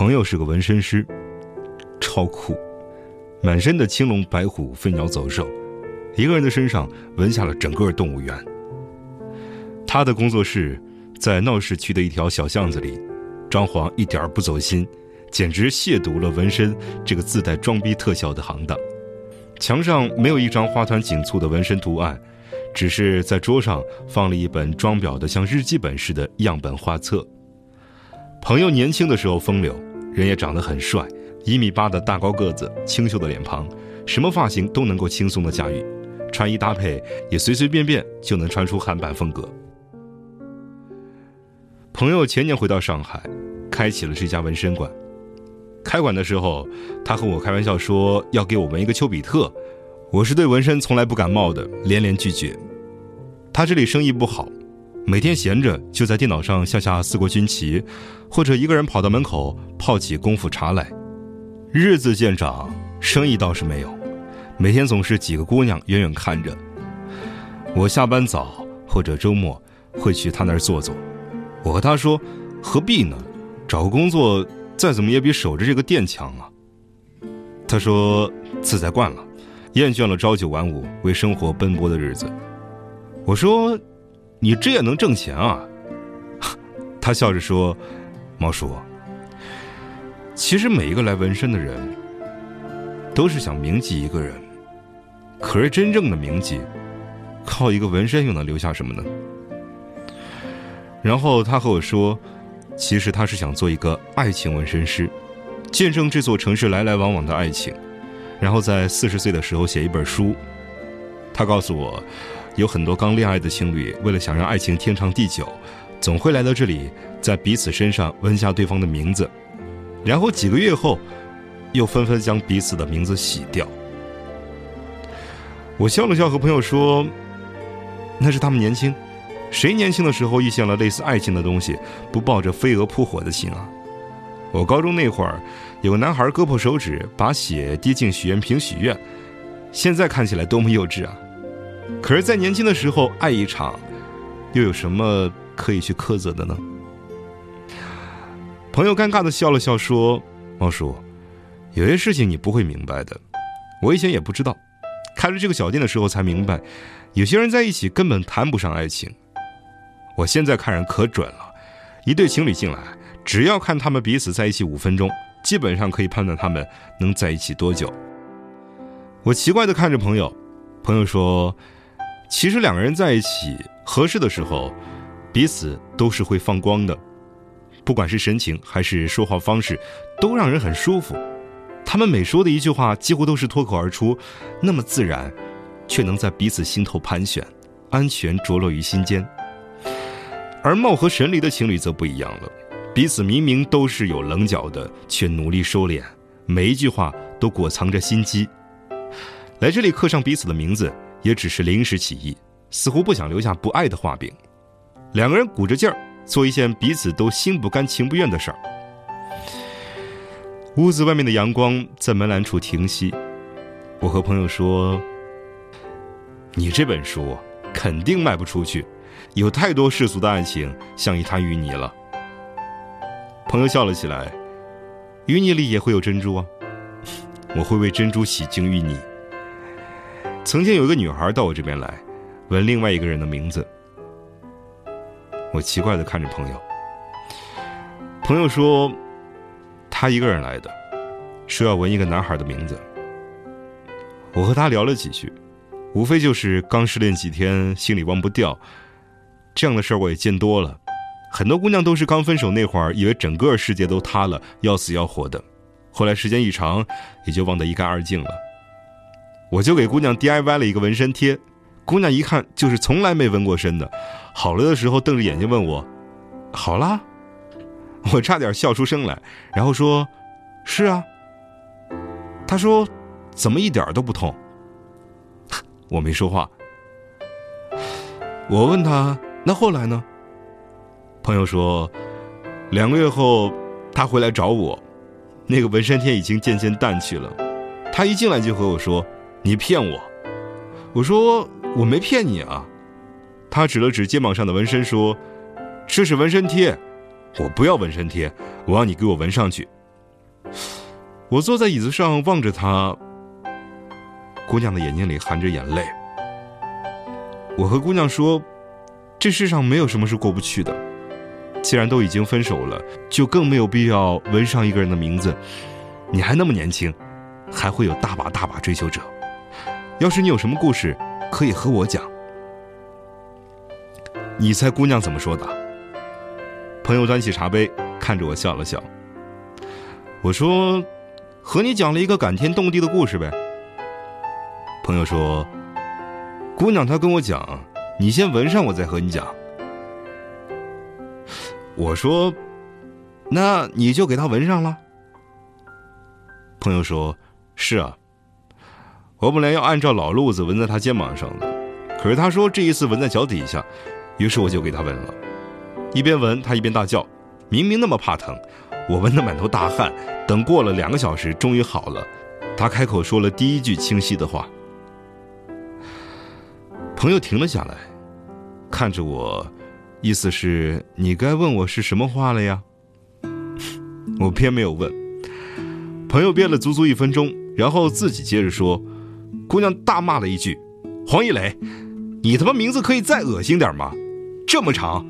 朋友是个纹身师，超酷，满身的青龙白虎、飞鸟走兽，一个人的身上纹下了整个动物园。他的工作室在闹市区的一条小巷子里，装潢一点不走心，简直亵渎了纹身这个自带装逼特效的行当。墙上没有一张花团锦簇的纹身图案，只是在桌上放了一本装裱的像日记本似的样本画册。朋友年轻的时候风流，人也长得很帅，一米八的大高个子，清秀的脸庞，什么发型都能够轻松的驾驭，穿衣搭配也随随便便就能穿出韩版风格。朋友前年回到上海，开启了这家纹身馆。开馆的时候，他和我开玩笑说要给我纹一个丘比特，我是对纹身从来不感冒的，连连拒绝。他这里生意不好。每天闲着就在电脑上下下四国军旗，或者一个人跑到门口泡起功夫茶来。日子渐长，生意倒是没有，每天总是几个姑娘远远看着。我下班早或者周末会去他那儿坐坐。我和他说：“何必呢？找个工作再怎么也比守着这个店强啊。”他说：“自在惯了，厌倦了朝九晚五为生活奔波的日子。”我说。你这也能挣钱啊？他笑着说：“毛叔，其实每一个来纹身的人，都是想铭记一个人。可是真正的铭记，靠一个纹身又能留下什么呢？”然后他和我说：“其实他是想做一个爱情纹身师，见证这座城市来来往往的爱情，然后在四十岁的时候写一本书。”他告诉我。有很多刚恋爱的情侣，为了想让爱情天长地久，总会来到这里，在彼此身上纹下对方的名字，然后几个月后，又纷纷将彼此的名字洗掉。我笑了笑，和朋友说：“那是他们年轻，谁年轻的时候遇见了类似爱情的东西，不抱着飞蛾扑火的心啊？”我高中那会儿，有个男孩割破手指，把血滴进许愿瓶许愿，现在看起来多么幼稚啊！可是，在年轻的时候爱一场，又有什么可以去苛责的呢？朋友尴尬的笑了笑，说：“猫叔，有些事情你不会明白的，我以前也不知道。开了这个小店的时候才明白，有些人在一起根本谈不上爱情。我现在看人可准了，一对情侣进来，只要看他们彼此在一起五分钟，基本上可以判断他们能在一起多久。”我奇怪的看着朋友，朋友说。其实两个人在一起合适的时候，彼此都是会放光的，不管是神情还是说话方式，都让人很舒服。他们每说的一句话几乎都是脱口而出，那么自然，却能在彼此心头盘旋，安全着落于心间。而貌合神离的情侣则不一样了，彼此明明都是有棱角的，却努力收敛，每一句话都裹藏着心机。来这里刻上彼此的名字。也只是临时起意，似乎不想留下不爱的画饼。两个人鼓着劲儿做一件彼此都心不甘情不愿的事儿。屋子外面的阳光在门栏处停息。我和朋友说：“你这本书肯定卖不出去，有太多世俗的爱情像一滩淤泥了。”朋友笑了起来：“淤泥里也会有珍珠啊，我会为珍珠洗净淤泥。”曾经有一个女孩到我这边来，问另外一个人的名字。我奇怪的看着朋友，朋友说，他一个人来的，说要闻一个男孩的名字。我和他聊了几句，无非就是刚失恋几天，心里忘不掉。这样的事儿我也见多了，很多姑娘都是刚分手那会儿，以为整个世界都塌了，要死要活的，后来时间一长，也就忘得一干二净了。我就给姑娘 DIY 了一个纹身贴，姑娘一看就是从来没纹过身的，好了的时候瞪着眼睛问我：“好啦？”我差点笑出声来，然后说：“是啊。”她说：“怎么一点都不痛？”我没说话。我问他：“那后来呢？”朋友说：“两个月后，他回来找我，那个纹身贴已经渐渐淡去了。他一进来就和我说。”你骗我！我说我没骗你啊。他指了指肩膀上的纹身，说：“这是纹身贴，我不要纹身贴，我要你给我纹上去，我坐在椅子上望着她，姑娘的眼睛里含着眼泪。我和姑娘说：“这世上没有什么是过不去的，既然都已经分手了，就更没有必要纹上一个人的名字。你还那么年轻，还会有大把大把追求者。要是你有什么故事，可以和我讲。”你猜姑娘怎么说的？朋友端起茶杯，看着我笑了笑。我说：“和你讲了一个感天动地的故事呗。”朋友说。姑娘，她跟我讲：“你先闻上，我再和你讲。”我说：“那你就给她闻上了。”朋友说：“是啊，我本来要按照老路子纹在他肩膀上的，可是他说这一次纹在脚底下，于是我就给他纹了。一边纹，他一边大叫：‘明明那么怕疼！’我纹得满头大汗。等过了两个小时，终于好了，他开口说了第一句清晰的话。”朋友停了下来，看着我，意思是你该问我是什么话了呀？我偏没有问。朋友憋了足足一分钟，然后自己接着说：“姑娘大骂了一句，黄一磊，你他妈名字可以再恶心点吗？这么长，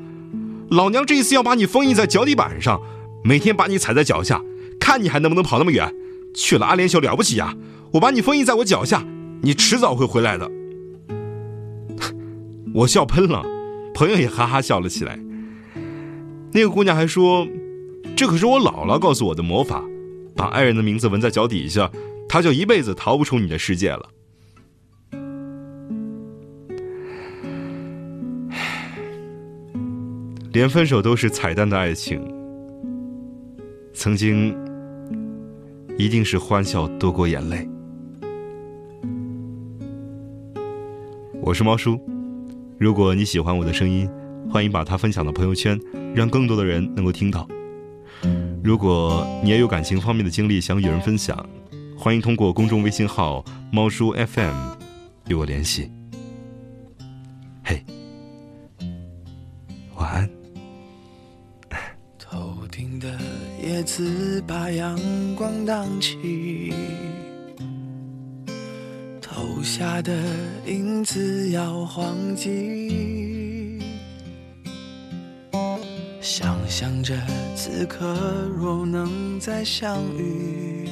老娘这一次要把你封印在脚底板上，每天把你踩在脚下，看你还能不能跑那么远。去了阿联酋了不起呀？我把你封印在我脚下，你迟早会回来的。”我笑喷了，朋友也哈哈笑了起来。那个姑娘还说：“这可是我姥姥告诉我的魔法，把爱人的名字纹在脚底下，他就一辈子逃不出你的世界了。”连分手都是彩蛋的爱情，曾经一定是欢笑多过眼泪。我是猫叔。如果你喜欢我的声音，欢迎把它分享到朋友圈，让更多的人能够听到。如果你也有感情方面的经历想与人分享，欢迎通过公众微信号“猫叔 FM” 与我联系。嘿，叶子把阳光荡起。投下的影子摇晃起，想象着此刻若能再相遇，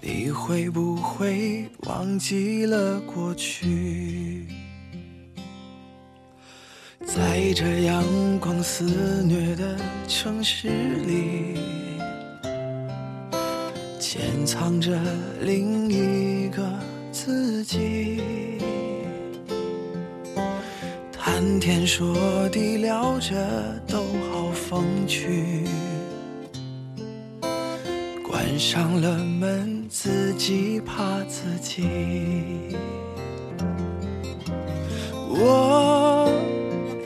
你会不会忘记了过去？在这阳光肆虐的城市里。潜藏着另一个自己，谈天说地聊着都好风趣，关上了门自己怕自己。我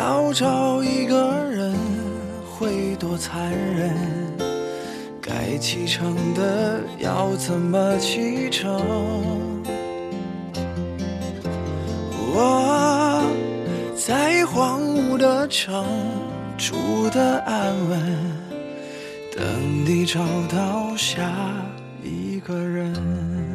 要找一个人，会多残忍？该启程的要怎么启程？我在荒芜的城住的安稳，等你找到下一个人。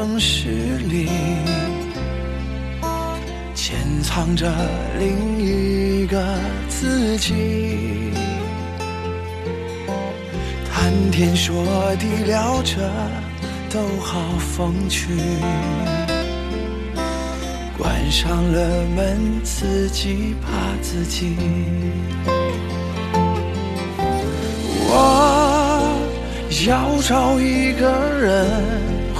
城市里，潜藏着另一个自己。谈天说地聊着都好风趣，关上了门，自己怕自己。我要找一个人，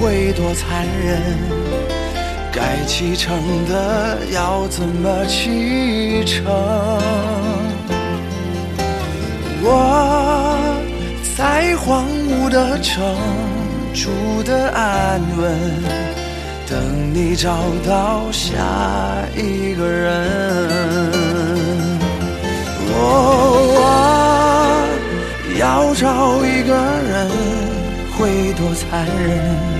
会多残忍？该启程的要怎么启程？我在荒芜的城住的安稳，等你找到下一个人。我要找一个人，会多残忍？